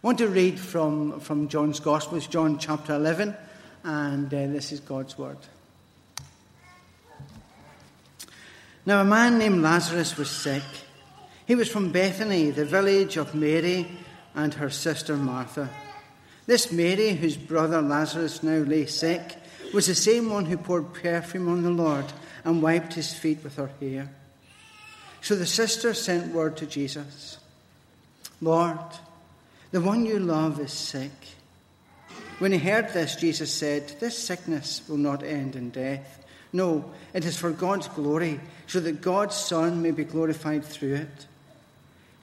I want to read from, from John's Gospel, it's John chapter 11, and uh, this is God's Word. Now, a man named Lazarus was sick. He was from Bethany, the village of Mary and her sister Martha. This Mary, whose brother Lazarus now lay sick, was the same one who poured perfume on the Lord and wiped his feet with her hair. So the sister sent word to Jesus Lord, the one you love is sick. When he heard this, Jesus said, This sickness will not end in death. No, it is for God's glory, so that God's Son may be glorified through it.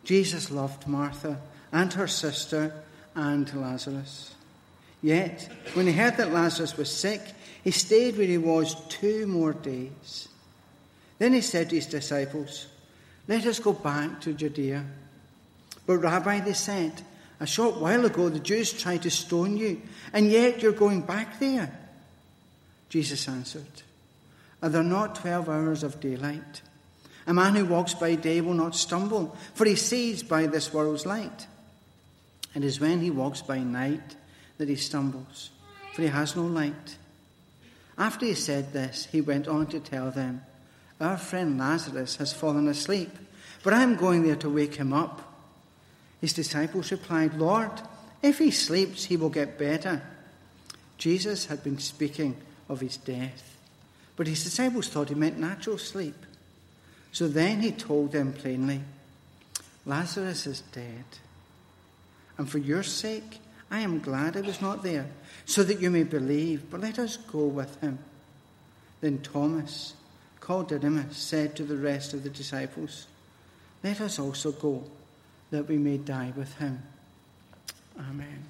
Jesus loved Martha and her sister and Lazarus. Yet, when he heard that Lazarus was sick, he stayed where he was two more days. Then he said to his disciples, Let us go back to Judea. But, Rabbi, they said, a short while ago the Jews tried to stone you, and yet you're going back there. Jesus answered, Are there not twelve hours of daylight? A man who walks by day will not stumble, for he sees by this world's light. It is when he walks by night that he stumbles, for he has no light. After he said this, he went on to tell them, Our friend Lazarus has fallen asleep, but I am going there to wake him up. His disciples replied, Lord, if he sleeps, he will get better. Jesus had been speaking of his death, but his disciples thought he meant natural sleep. So then he told them plainly, Lazarus is dead. And for your sake, I am glad I was not there, so that you may believe, but let us go with him. Then Thomas, called Didymus, said to the rest of the disciples, Let us also go, that we may die with him. Amen.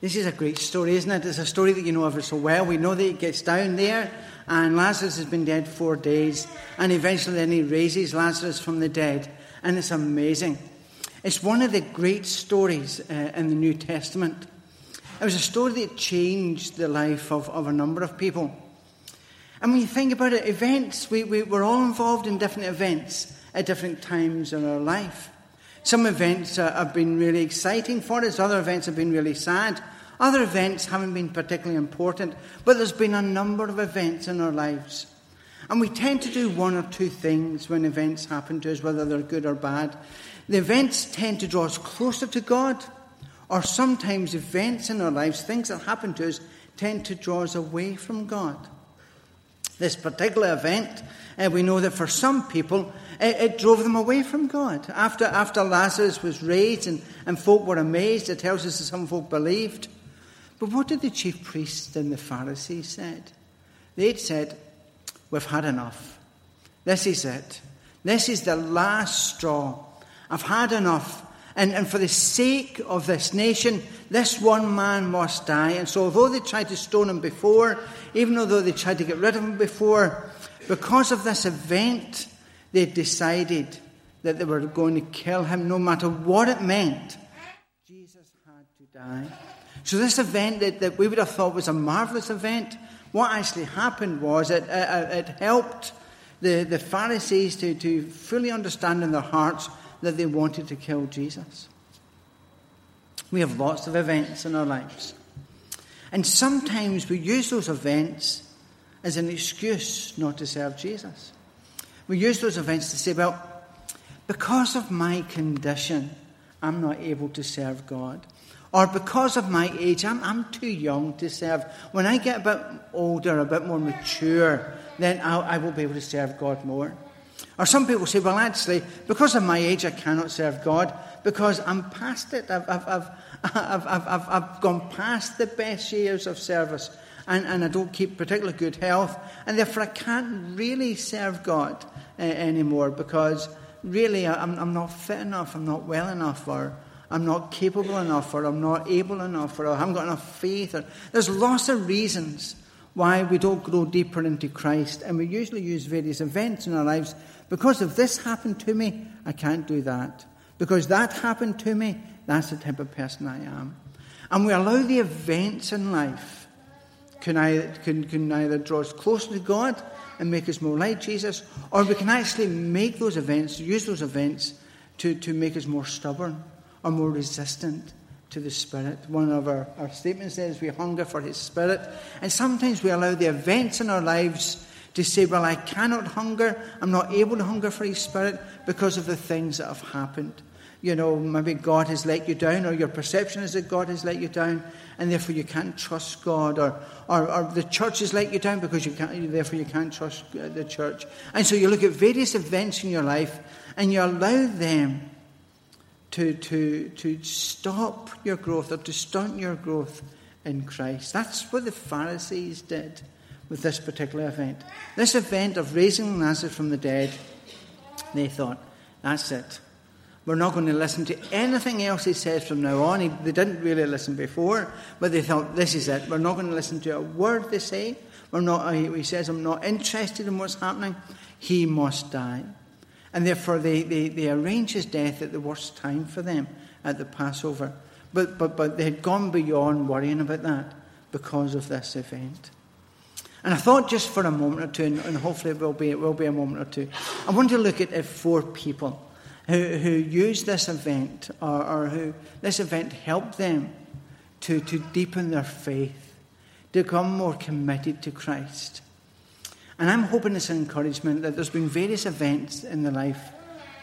This is a great story, isn't it? It's a story that you know ever so well. We know that he gets down there, and Lazarus has been dead four days, and eventually then he raises Lazarus from the dead, and it's amazing. It's one of the great stories uh, in the New Testament. It was a story that changed the life of, of a number of people. And when you think about it, events, we, we, we're all involved in different events at different times in our life. Some events uh, have been really exciting for us, other events have been really sad. Other events haven't been particularly important, but there's been a number of events in our lives. And we tend to do one or two things when events happen to us, whether they're good or bad. The events tend to draw us closer to God, or sometimes events in our lives, things that happen to us, tend to draw us away from God. This particular event, uh, we know that for some people, it, it, drove them away from God. After, after Lazarus was raised and, and folk were amazed, it tells us that some folk believed. But what did the chief priests and the Pharisees said? They'd said, We've had enough. This is it. This is the last straw. I've had enough. And, and for the sake of this nation, this one man must die. And so, although they tried to stone him before, even although they tried to get rid of him before, because of this event, they decided that they were going to kill him no matter what it meant. Jesus had to die. So, this event that, that we would have thought was a marvelous event, what actually happened was it, it, it helped the, the Pharisees to, to fully understand in their hearts that they wanted to kill Jesus. We have lots of events in our lives. And sometimes we use those events as an excuse not to serve Jesus. We use those events to say, well, because of my condition, I'm not able to serve God. Or because of my age, I'm, I'm too young to serve. When I get a bit older, a bit more mature, then I'll, I will be able to serve God more. Or some people say, well, actually, because of my age, I cannot serve God because I'm past it. I've, I've, I've, I've, I've, I've, I've gone past the best years of service and, and I don't keep particularly good health, and therefore I can't really serve God uh, anymore because really I'm, I'm not fit enough, I'm not well enough, or I'm not capable enough, or I'm not able enough, or I haven't got enough faith. Or, there's lots of reasons why we don't grow deeper into Christ, and we usually use various events in our lives. Because if this happened to me, I can't do that. Because that happened to me, that's the type of person I am. And we allow the events in life can either, can, can either draw us closer to God and make us more like Jesus, or we can actually make those events, use those events to, to make us more stubborn, or more resistant to the Spirit. One of our, our statements says we hunger for His Spirit. And sometimes we allow the events in our lives to say, Well, I cannot hunger. I'm not able to hunger for His Spirit because of the things that have happened. You know, maybe God has let you down, or your perception is that God has let you down, and therefore you can't trust God, or, or, or the church has let you down because you can't, therefore you can't trust uh, the church. And so you look at various events in your life and you allow them to, to, to stop your growth or to stunt your growth in Christ. That's what the Pharisees did with this particular event. This event of raising Lazarus from the dead, they thought, that's it. We're not going to listen to anything else he says from now on. He, they didn't really listen before, but they thought, this is it. We're not going to listen to a word they say. We're not, he says, I'm not interested in what's happening. He must die. And therefore, they, they, they arrange his death at the worst time for them at the Passover. But, but, but they had gone beyond worrying about that because of this event. And I thought just for a moment or two, and, and hopefully it will, be, it will be a moment or two, I want to look at, at four people who, who used this event or, or who this event helped them to, to deepen their faith, to become more committed to Christ. And I'm hoping it's an encouragement that there's been various events in the life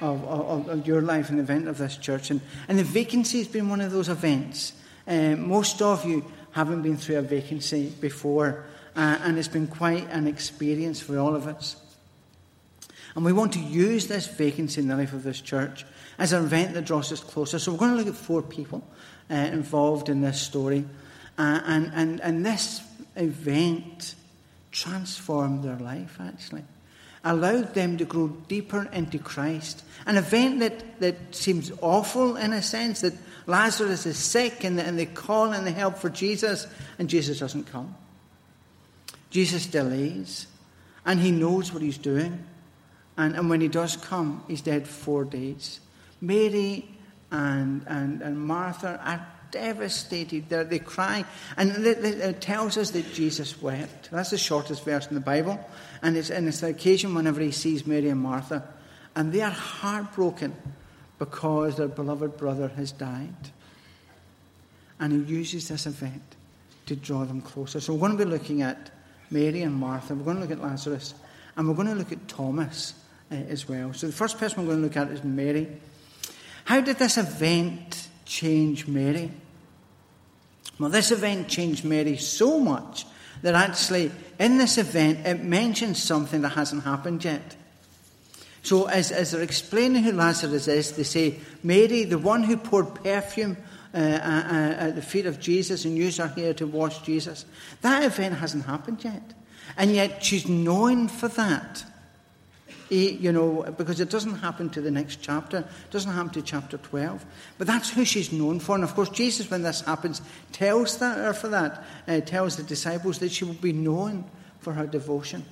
of, of, of your life and the event of this church. And, and the vacancy has been one of those events. Uh, most of you haven't been through a vacancy before, uh, and it's been quite an experience for all of us. And we want to use this vacancy in the life of this church as an event that draws us closer. So we're going to look at four people uh, involved in this story. Uh, and, and, and this event transformed their life, actually. Allowed them to grow deeper into Christ. An event that, that seems awful in a sense, that Lazarus is sick and, and they call and they help for Jesus, and Jesus doesn't come. Jesus delays, and he knows what he's doing. And, and when he does come, he's dead four days. Mary and, and, and Martha are devastated. They're, they cry. And it tells us that Jesus wept. That's the shortest verse in the Bible. And it's, and it's the occasion whenever he sees Mary and Martha. And they are heartbroken because their beloved brother has died. And he uses this event to draw them closer. So we're going to be looking at Mary and Martha. We're going to look at Lazarus. And we're going to look at Thomas uh, as well. So the first person we're going to look at is Mary. How did this event change Mary? Well, this event changed Mary so much that actually, in this event, it mentions something that hasn't happened yet. So, as, as they're explaining who Lazarus is, they say, Mary, the one who poured perfume uh, uh, uh, at the feet of Jesus and used her hair to wash Jesus, that event hasn't happened yet. And yet, she's known for that you know, because it doesn't happen to the next chapter, it doesn't happen to chapter 12. But that's who she's known for. And of course, Jesus, when this happens, tells that, her for that, uh, tells the disciples that she will be known for her devotion.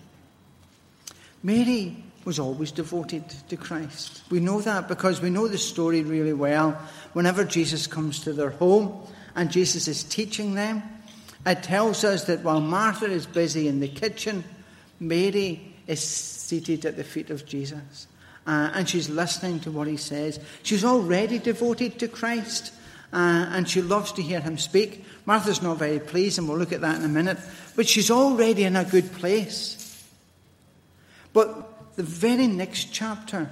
Mary was always devoted to Christ. We know that because we know the story really well. Whenever Jesus comes to their home and Jesus is teaching them, it tells us that while Martha is busy in the kitchen, Mary is seated at the feet of Jesus. Uh, and she's listening to what he says. She's already devoted to Christ, uh, and she loves to hear him speak. Martha's not very pleased, and we'll look at that in a minute, but she's already in a good place. But the very next chapter,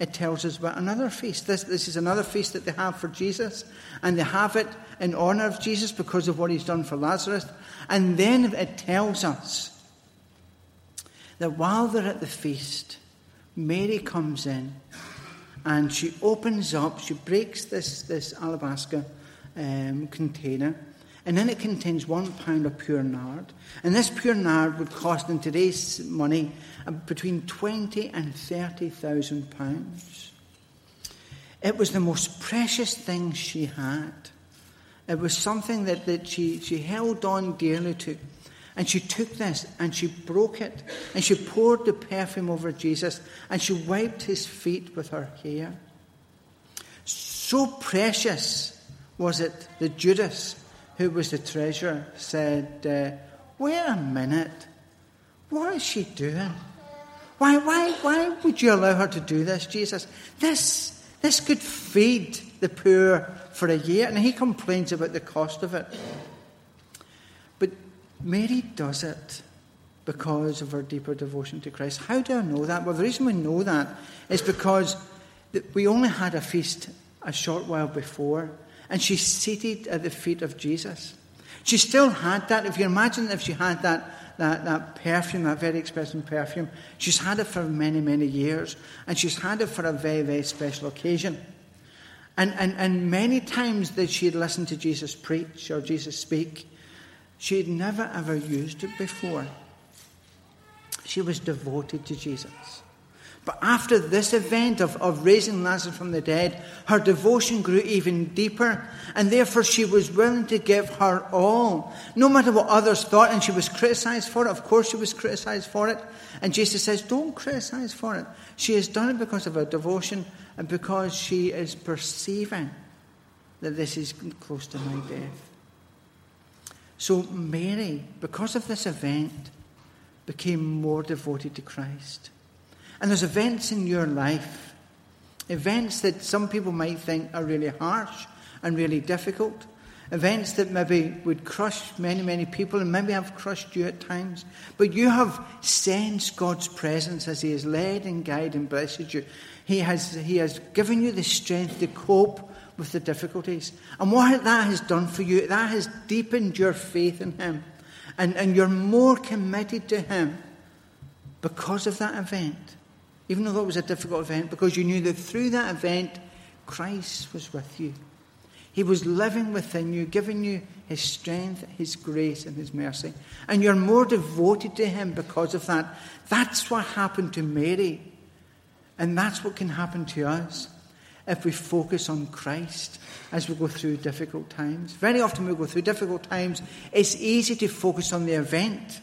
it tells us about another feast. This, this is another feast that they have for Jesus, and they have it in honour of Jesus because of what he's done for Lazarus. And then it tells us that while they're at the feast, Mary comes in and she opens up, she breaks this, this alabaster um, container, and then it contains one pound of pure nard. And this pure nard would cost in today's money uh, between twenty and thirty thousand pounds. It was the most precious thing she had. It was something that, that she, she held on dearly to. And she took this and she broke it and she poured the perfume over Jesus and she wiped his feet with her hair. So precious was it that Judas, who was the treasurer, said, uh, Wait a minute. What is she doing? Why, why, why would you allow her to do this, Jesus? This, This could feed the poor for a year, and he complains about the cost of it. Mary does it because of her deeper devotion to Christ. How do I know that? Well, the reason we know that is because we only had a feast a short while before, and she's seated at the feet of Jesus. She still had that. If you imagine if she had that, that, that perfume, that very expensive perfume, she's had it for many, many years, and she's had it for a very, very special occasion. And, and, and many times that she had listened to Jesus preach or Jesus speak, she had never ever used it before. She was devoted to Jesus. But after this event of, of raising Lazarus from the dead, her devotion grew even deeper, and therefore she was willing to give her all, no matter what others thought, and she was criticized for it. Of course, she was criticized for it. And Jesus says, Don't criticize for it. She has done it because of her devotion and because she is perceiving that this is close to my death. So, Mary, because of this event, became more devoted to Christ. And there's events in your life, events that some people might think are really harsh and really difficult, events that maybe would crush many, many people and maybe have crushed you at times. But you have sensed God's presence as He has led and guided and blessed you. He has, he has given you the strength to cope with the difficulties. And what that has done for you, that has deepened your faith in Him. And, and you're more committed to Him because of that event even though it was a difficult event, because you knew that through that event, Christ was with you. He was living within you, giving you His strength, His grace, and His mercy. And you're more devoted to Him because of that. That's what happened to Mary. And that's what can happen to us if we focus on Christ as we go through difficult times. Very often, we go through difficult times, it's easy to focus on the event.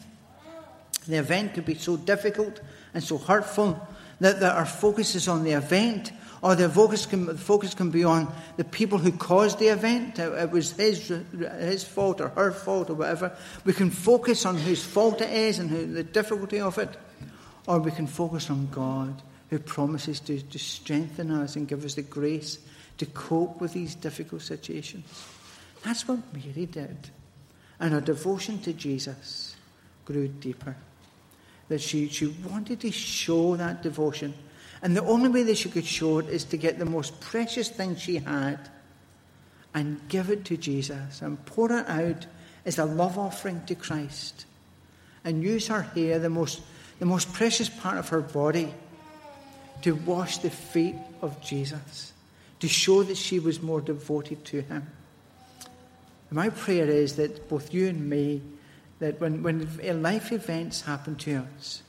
The event could be so difficult and so hurtful that, that our focus is on the event, or the focus can, the focus can be on the people who caused the event. It, it was his, his fault or her fault or whatever. We can focus on whose fault it is and who, the difficulty of it, or we can focus on God who promises to, to strengthen us and give us the grace to cope with these difficult situations. That's what Mary did. And her devotion to Jesus grew deeper that she, she wanted to show that devotion. And the only way that she could show it is to get the most precious thing she had and give it to Jesus and pour it out as a love offering to Christ. And use her hair, the most, the most precious part of her body, to wash the feet of Jesus, to show that she was more devoted to him. My prayer is that both you and me that when, when life events happen to us,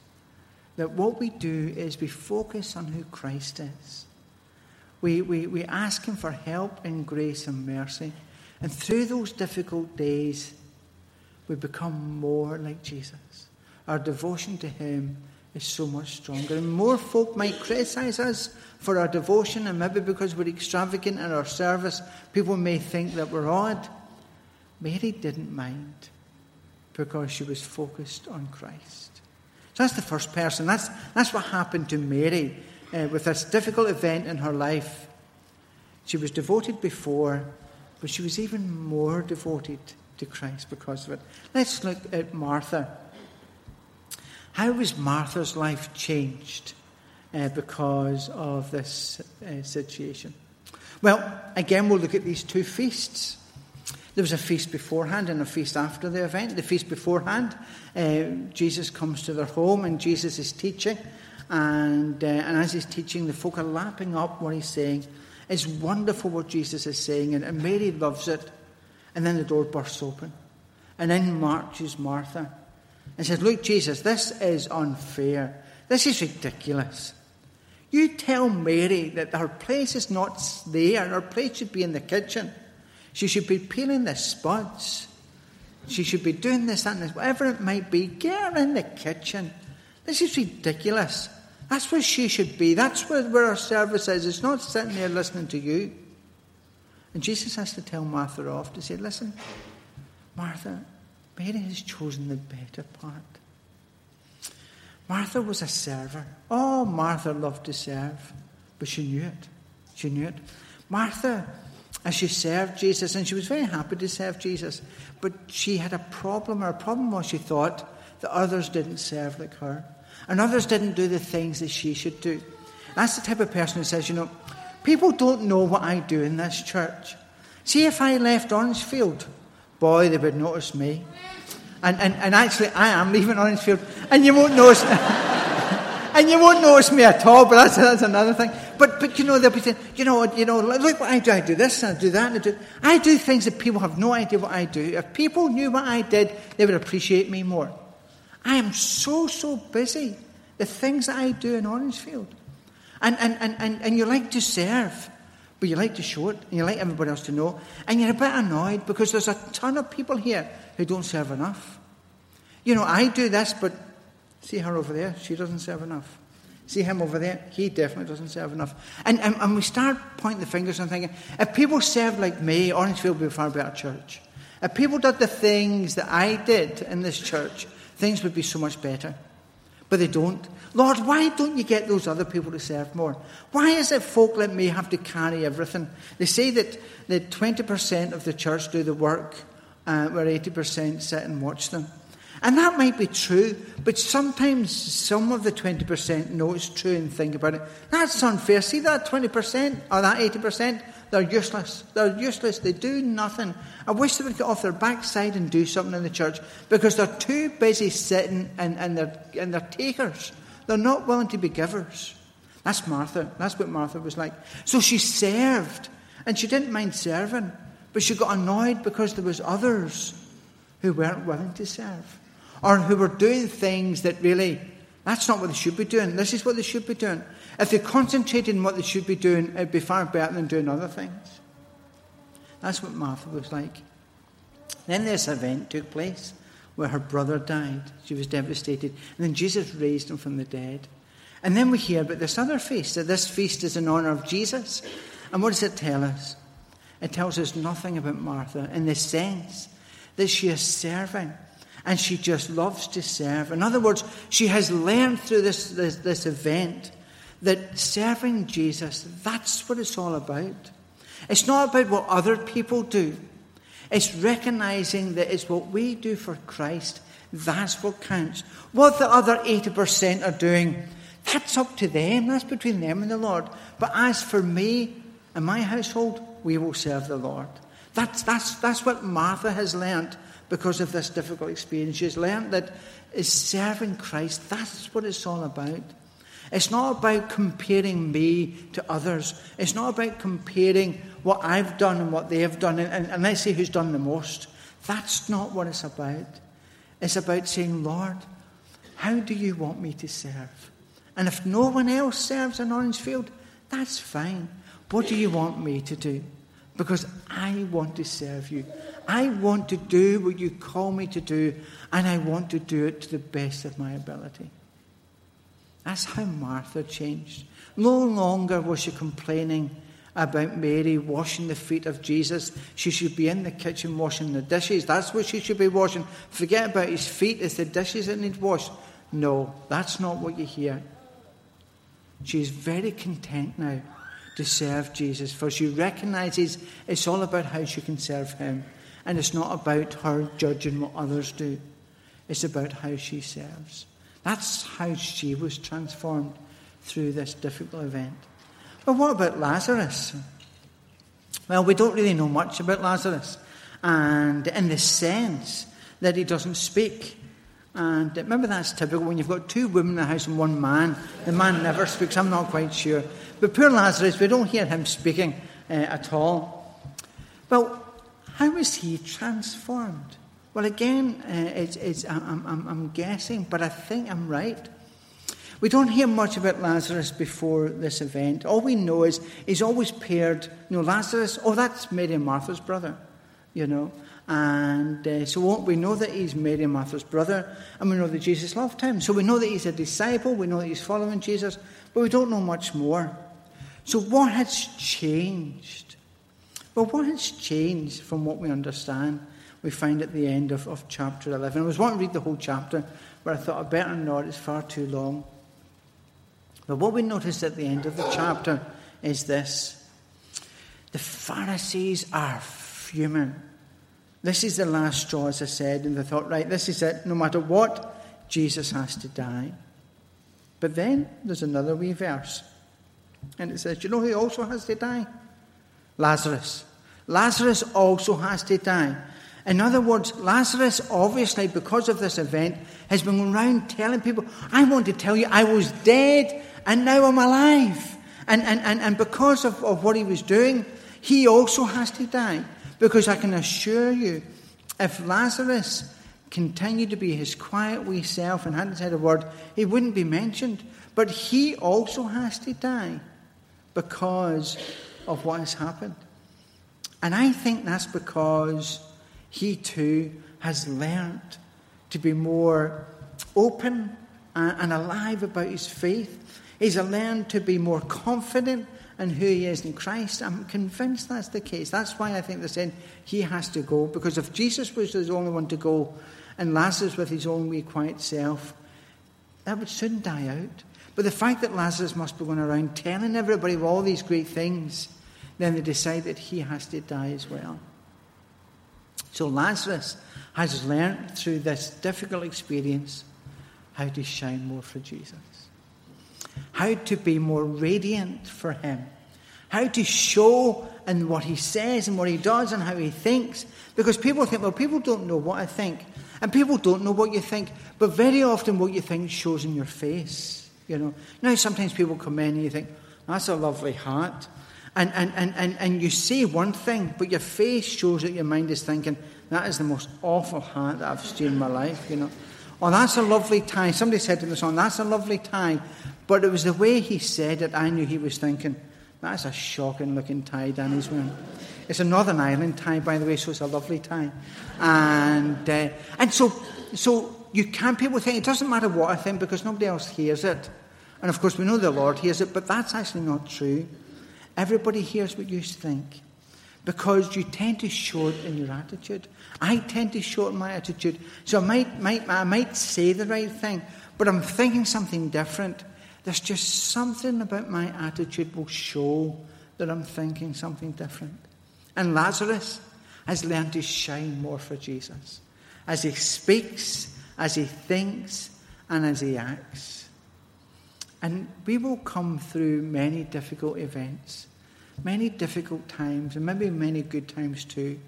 that what we do is we focus on who Christ is. We, we, we ask Him for help and grace and mercy. And through those difficult days, we become more like Jesus. Our devotion to Him is so much stronger. And more folk might criticize us for our devotion, and maybe because we're extravagant in our service, people may think that we're odd. Mary didn't mind because she was focused on Christ. So that's the first person. That's, that's what happened to Mary uh, with this difficult event in her life. She was devoted before, but she was even more devoted to Christ because of it. Let's look at Martha. How was Martha's life changed uh, because of this uh, situation? Well, again, we'll look at these two feasts. There was a feast beforehand and a feast after the event. The feast beforehand, uh, Jesus comes to their home and Jesus is teaching. And, uh, and as he's teaching, the folk are lapping up what he's saying. It's wonderful what Jesus is saying, and, and Mary loves it. And then the door bursts open. And in marches Martha and says, Look, Jesus, this is unfair. This is ridiculous. You tell Mary that her place is not there, and her place should be in the kitchen. She should be peeling the spuds. She should be doing this, and this, whatever it might be. Get her in the kitchen. This is ridiculous. That's where she should be. That's where, where our service is. It's not sitting there listening to you. And Jesus has to tell Martha off to say, Listen, Martha, Mary has chosen the better part. Martha was a server. Oh, Martha loved to serve, but she knew it. She knew it. Martha, as she served Jesus, and she was very happy to serve Jesus, but she had a problem. Her problem was she thought that others didn't serve like her, and others didn't do the things that she should do. That's the type of person who says, you know, people don't know what I do in this church. See, if I left Orangefield, boy, they would notice me. And, and, and actually, I am leaving Orangefield, and you won't notice. and you won't notice me at all, but that's, that's another thing. But, but you know, they'll be saying, you know, you know, look what I do. I do this and I do that and I do. I do things that people have no idea what I do. If people knew what I did, they would appreciate me more. I am so, so busy. The things that I do in Orangefield. And, and, and, and, and you like to serve, but you like to show it, and you like everybody else to know. And you're a bit annoyed because there's a ton of people here who don't serve enough. You know, I do this, but see her over there, she doesn't serve enough. See him over there, he definitely doesn't serve enough. And, and, and we start pointing the fingers and thinking, if people served like me, Orangefield would be a far better church. If people did the things that I did in this church, things would be so much better. But they don't. Lord, why don't you get those other people to serve more? Why is it folk like me have to carry everything? They say that, that 20% of the church do the work, uh, where 80% sit and watch them. And that might be true, but sometimes some of the 20% know it's true and think about it. That's unfair. See that 20% or that 80%? They're useless. They're useless. They do nothing. I wish they would get off their backside and do something in the church because they're too busy sitting and, and, they're, and they're takers. They're not willing to be givers. That's Martha. That's what Martha was like. So she served, and she didn't mind serving, but she got annoyed because there was others who weren't willing to serve or who were doing things that really, that's not what they should be doing. This is what they should be doing. If they concentrated on what they should be doing, it'd be far better than doing other things. That's what Martha was like. Then this event took place where her brother died. She was devastated. And then Jesus raised him from the dead. And then we hear about this other feast, that this feast is in honour of Jesus. And what does it tell us? It tells us nothing about Martha in the sense that she is serving and she just loves to serve. In other words, she has learned through this, this, this event that serving Jesus, that's what it's all about. It's not about what other people do. It's recognizing that it's what we do for Christ. That's what counts. What the other 80% are doing, that's up to them. That's between them and the Lord. But as for me and my household, we will serve the Lord. That's, that's, that's what Martha has learned because of this difficult experience. She's learned that is serving Christ, that's what it's all about. It's not about comparing me to others. It's not about comparing what I've done and what they have done and, and, and let's see who's done the most. That's not what it's about. It's about saying, Lord, how do you want me to serve? And if no one else serves in Orangefield, that's fine. What do you want me to do? Because I want to serve you. I want to do what you call me to do, and I want to do it to the best of my ability. That's how Martha changed. No longer was she complaining about Mary washing the feet of Jesus. She should be in the kitchen washing the dishes. That's what she should be washing. Forget about his feet. It's the dishes that need washed. No, that's not what you hear. She's very content now to serve Jesus, for she recognizes it's all about how she can serve him. And it's not about her judging what others do, it's about how she serves. That's how she was transformed through this difficult event. But what about Lazarus? Well, we don't really know much about Lazarus, and in the sense that he doesn't speak. And remember, that's typical when you've got two women in the house and one man. The man never speaks. I'm not quite sure. But poor Lazarus, we don't hear him speaking uh, at all. Well, how was he transformed? Well, again, uh, it's, it's, I'm, I'm, I'm guessing, but I think I'm right. We don't hear much about Lazarus before this event. All we know is he's always paired, you know, Lazarus, oh, that's Mary and Martha's brother, you know. And uh, so we know that he's Mary and Martha's brother, and we know that Jesus loved him. So we know that he's a disciple, we know that he's following Jesus, but we don't know much more. So what has changed? Well, what has changed from what we understand? We find at the end of, of chapter 11. I was wanting to read the whole chapter, but I thought I better not, it's far too long. But what we notice at the end of the chapter is this The Pharisees are fuming. This is the last straw, as I said, and they thought, right, this is it. No matter what, Jesus has to die. But then there's another wee verse. And it says, you know who also has to die? Lazarus. Lazarus also has to die. In other words, Lazarus, obviously, because of this event, has been around telling people, I want to tell you, I was dead and now I'm alive. And, and, and, and because of, of what he was doing, he also has to die. Because I can assure you, if Lazarus continued to be his quiet wee self and hadn't said a word, he wouldn't be mentioned. But he also has to die because of what has happened. And I think that's because he too has learned to be more open and alive about his faith. He's learned to be more confident in who he is in Christ. I'm convinced that's the case. That's why I think they're saying he has to go. Because if Jesus was the only one to go and Lazarus with his own wee quiet self, that would soon die out. But the fact that Lazarus must be going around telling everybody all these great things, then they decide that he has to die as well. So Lazarus has learned through this difficult experience how to shine more for Jesus how to be more radiant for Him, how to show in what He says and what He does and how He thinks. Because people think, well, people don't know what I think, and people don't know what you think, but very often what you think shows in your face. You know, now sometimes people come in and you think, that's a lovely hat. And, and, and, and, and you say one thing, but your face shows that your mind is thinking, that is the most awful hat that I've seen in my life, you know. Oh, that's a lovely tie. Somebody said to me song, that's a lovely tie. But it was the way he said it, I knew he was thinking, that's a shocking looking tie Danny's wearing. It's a Northern Ireland tie, by the way, so it's a lovely tie. And, uh, and so, so you can't, people think, it doesn't matter what I think because nobody else hears it. And of course, we know the Lord hears it, but that's actually not true. Everybody hears what you think because you tend to show it in your attitude. I tend to in my attitude. So I might, might, I might say the right thing, but I'm thinking something different. There's just something about my attitude will show that I'm thinking something different. And Lazarus has learned to shine more for Jesus as he speaks, as he thinks, and as he acts. And we will come through many difficult events many difficult times, and maybe many good times too.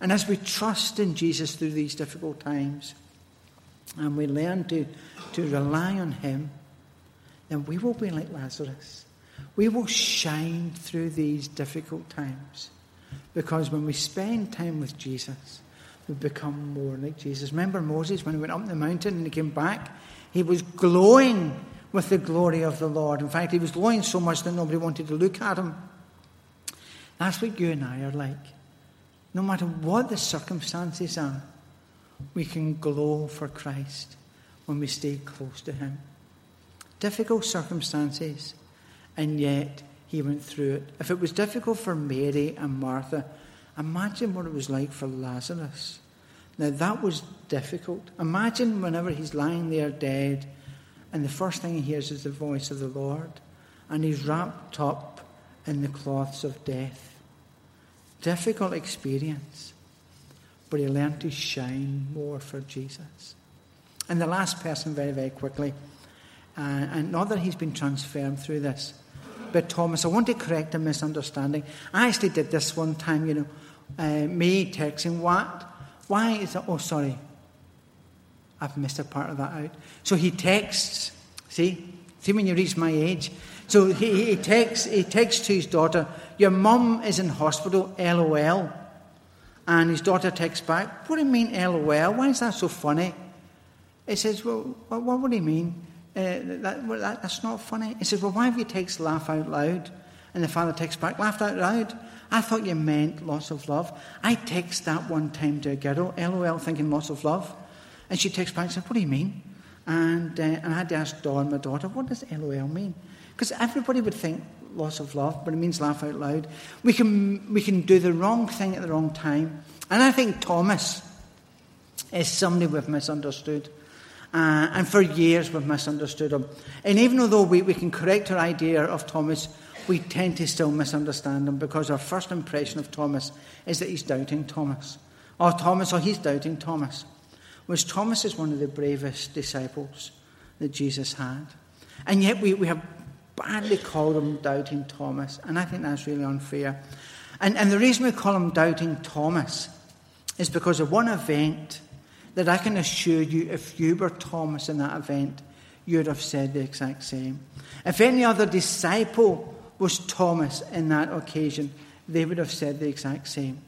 And as we trust in Jesus through these difficult times, and we learn to, to rely on Him, then we will be like Lazarus. We will shine through these difficult times. Because when we spend time with Jesus, we become more like Jesus. Remember Moses when he went up the mountain and he came back? He was glowing with the glory of the Lord. In fact, he was glowing so much that nobody wanted to look at him. That's what you and I are like. No matter what the circumstances are, we can glow for Christ when we stay close to Him. Difficult circumstances, and yet He went through it. If it was difficult for Mary and Martha, imagine what it was like for Lazarus. Now, that was difficult. Imagine whenever he's lying there dead, and the first thing he hears is the voice of the Lord, and he's wrapped up in the cloths of death. Difficult experience, but he learned to shine more for Jesus. And the last person, very, very quickly, uh, and not that he's been transformed through this, but Thomas, I want to correct a misunderstanding. I actually did this one time, you know, uh, me texting, what? Why is it? Oh, sorry. I've missed a part of that out. So he texts, see? See when you reach my age? So he, he, texts, he texts to his daughter, Your mum is in hospital, lol. And his daughter texts back, What do you mean, lol? Why is that so funny? He says, Well, what, do you mean? Uh, that, that, that's not funny. He says, Well, why have you text laugh out loud? And the father texts back, Laughed out loud? I thought you meant lots of love. I text that one time to a girl, lol, thinking lots of love. And she texts back and says, What do you mean? And, uh, and I had to ask Dawn, my daughter, What does lol mean? Because everybody would think loss of love, but it means laugh out loud. We can, we can do the wrong thing at the wrong time. And I think Thomas is somebody we've misunderstood. Uh, and for years we've misunderstood him. And even though we, we can correct our idea of Thomas, we tend to still misunderstand him because our first impression of Thomas is that he's doubting Thomas. Or Thomas, or he's doubting Thomas. Whereas Thomas is one of the bravest disciples that Jesus had. And yet we, we have badly called him doubting Thomas, and I think that's really unfair. And, and the reason we call him doubting Thomas is because of one event that I can assure you, if you were Thomas in that event, you'd have said the exact same. If any other disciple was Thomas in that occasion, they would have said the exact same.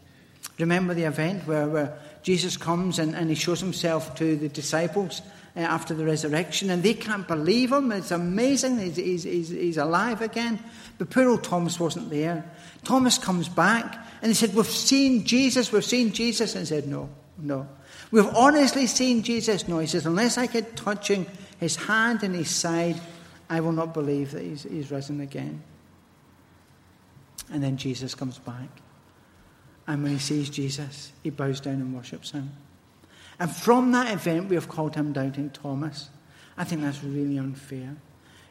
Remember the event where, where Jesus comes and, and he shows himself to the disciples uh, after the resurrection, and they can't believe him. It's amazing. He's, he's, he's, he's alive again. But poor old Thomas wasn't there. Thomas comes back and he said, We've seen Jesus, we've seen Jesus. And he said, No, no. We've honestly seen Jesus. No, he says, Unless I get touching his hand and his side, I will not believe that he's, he's risen again. And then Jesus comes back. And when he sees Jesus, he bows down and worships him. And from that event, we have called him Doubting Thomas. I think that's really unfair.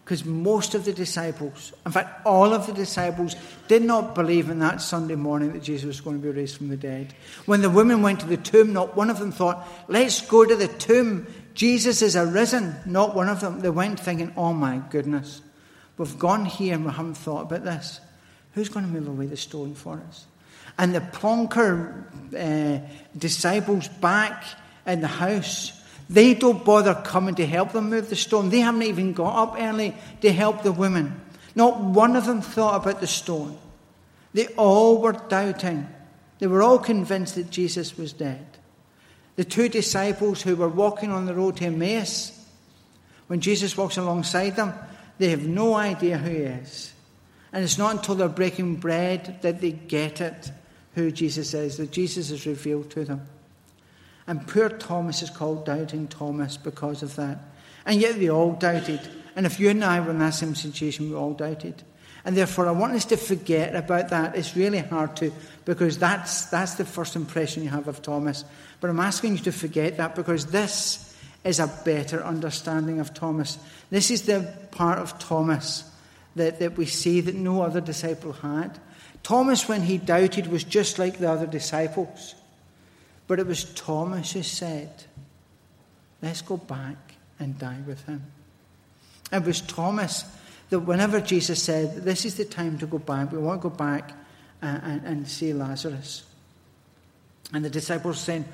Because most of the disciples, in fact, all of the disciples, did not believe in that Sunday morning that Jesus was going to be raised from the dead. When the women went to the tomb, not one of them thought, let's go to the tomb. Jesus is arisen. Not one of them. They went thinking, oh my goodness, we've gone here and we haven't thought about this. Who's going to move away the stone for us? And the plonker uh, disciples back in the house, they don't bother coming to help them move the stone. They haven't even got up early to help the women. Not one of them thought about the stone. They all were doubting. They were all convinced that Jesus was dead. The two disciples who were walking on the road to Emmaus, when Jesus walks alongside them, they have no idea who he is. And it's not until they're breaking bread that they get it, who Jesus is, that Jesus is revealed to them. And poor Thomas is called Doubting Thomas because of that. And yet they all doubted. And if you and I were in that same situation, we all doubted. And therefore, I want us to forget about that. It's really hard to, because that's, that's the first impression you have of Thomas. But I'm asking you to forget that because this is a better understanding of Thomas. This is the part of Thomas that, that we see that no other disciple had. Thomas, when he doubted, was just like the other disciples. But it was Thomas who said, Let's go back and die with him. It was Thomas that whenever Jesus said, This is the time to go back, we want to go back and, and, and see Lazarus. And the disciples saying,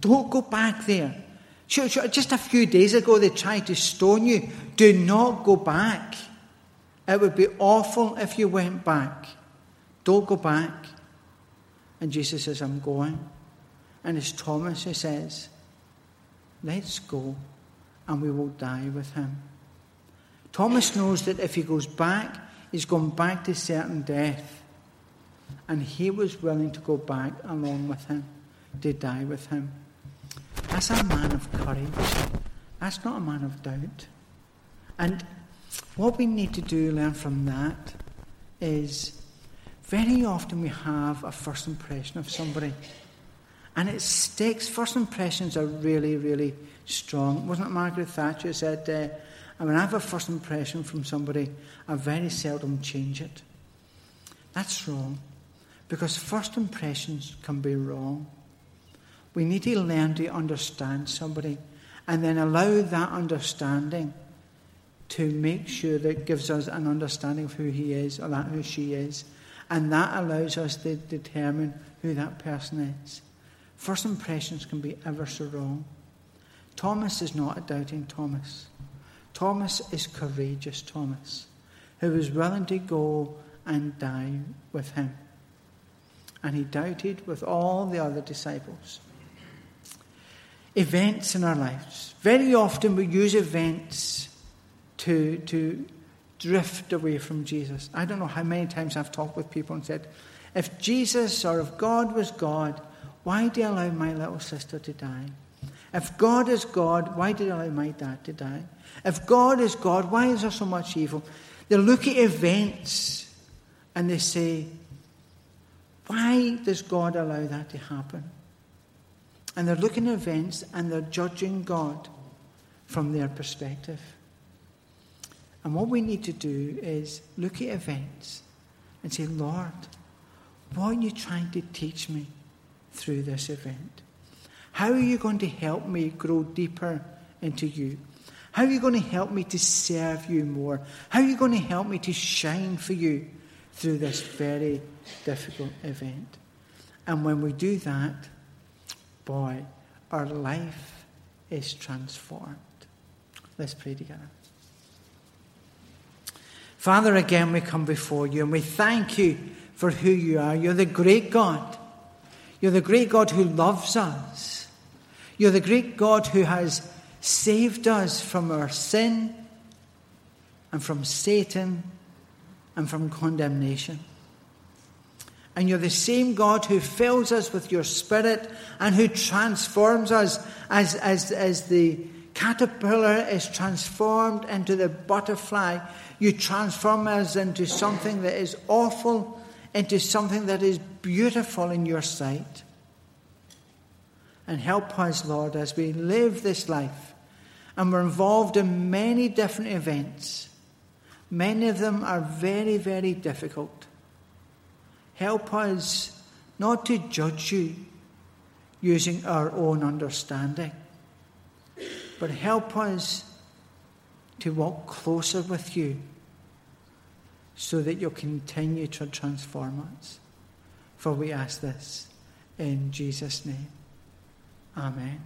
Don't go back there. Sure, sure, just a few days ago they tried to stone you. Do not go back. It would be awful if you went back. Don't go back. And Jesus says, I'm going. And it's Thomas who says, Let's go and we will die with him. Thomas knows that if he goes back, he's gone back to certain death. And he was willing to go back along with him, to die with him. That's a man of courage. That's not a man of doubt. And what we need to do, learn from that, is very often we have a first impression of somebody. And it sticks. First impressions are really, really strong. Wasn't it Margaret Thatcher said, uh, I mean, I have a first impression from somebody, I very seldom change it. That's wrong. Because first impressions can be wrong. We need to learn to understand somebody and then allow that understanding to make sure that it gives us an understanding of who he is or that who she is. And that allows us to determine who that person is. First impressions can be ever so wrong. Thomas is not a doubting Thomas. Thomas is courageous Thomas, who was willing to go and die with him. And he doubted with all the other disciples. Events in our lives. Very often we use events to, to drift away from Jesus. I don't know how many times I've talked with people and said, if Jesus or if God was God, why do you allow my little sister to die? If God is God, why did you allow my dad to die? If God is God, why is there so much evil? They look at events and they say, why does God allow that to happen? And they're looking at events and they're judging God from their perspective. And what we need to do is look at events and say, Lord, what are you trying to teach me through this event? How are you going to help me grow deeper into you? How are you going to help me to serve you more? How are you going to help me to shine for you through this very difficult event? And when we do that, boy, our life is transformed. Let's pray together. Father, again we come before you and we thank you for who you are. You're the great God. You're the great God who loves us. You're the great God who has saved us from our sin and from Satan and from condemnation. And you're the same God who fills us with your Spirit and who transforms us as, as, as the caterpillar is transformed into the butterfly. You transform us into something that is awful, into something that is beautiful in your sight. And help us, Lord, as we live this life and we're involved in many different events. Many of them are very, very difficult. Help us not to judge you using our own understanding, but help us to walk closer with you so that you'll continue to transform us. For we ask this in Jesus' name. Amen.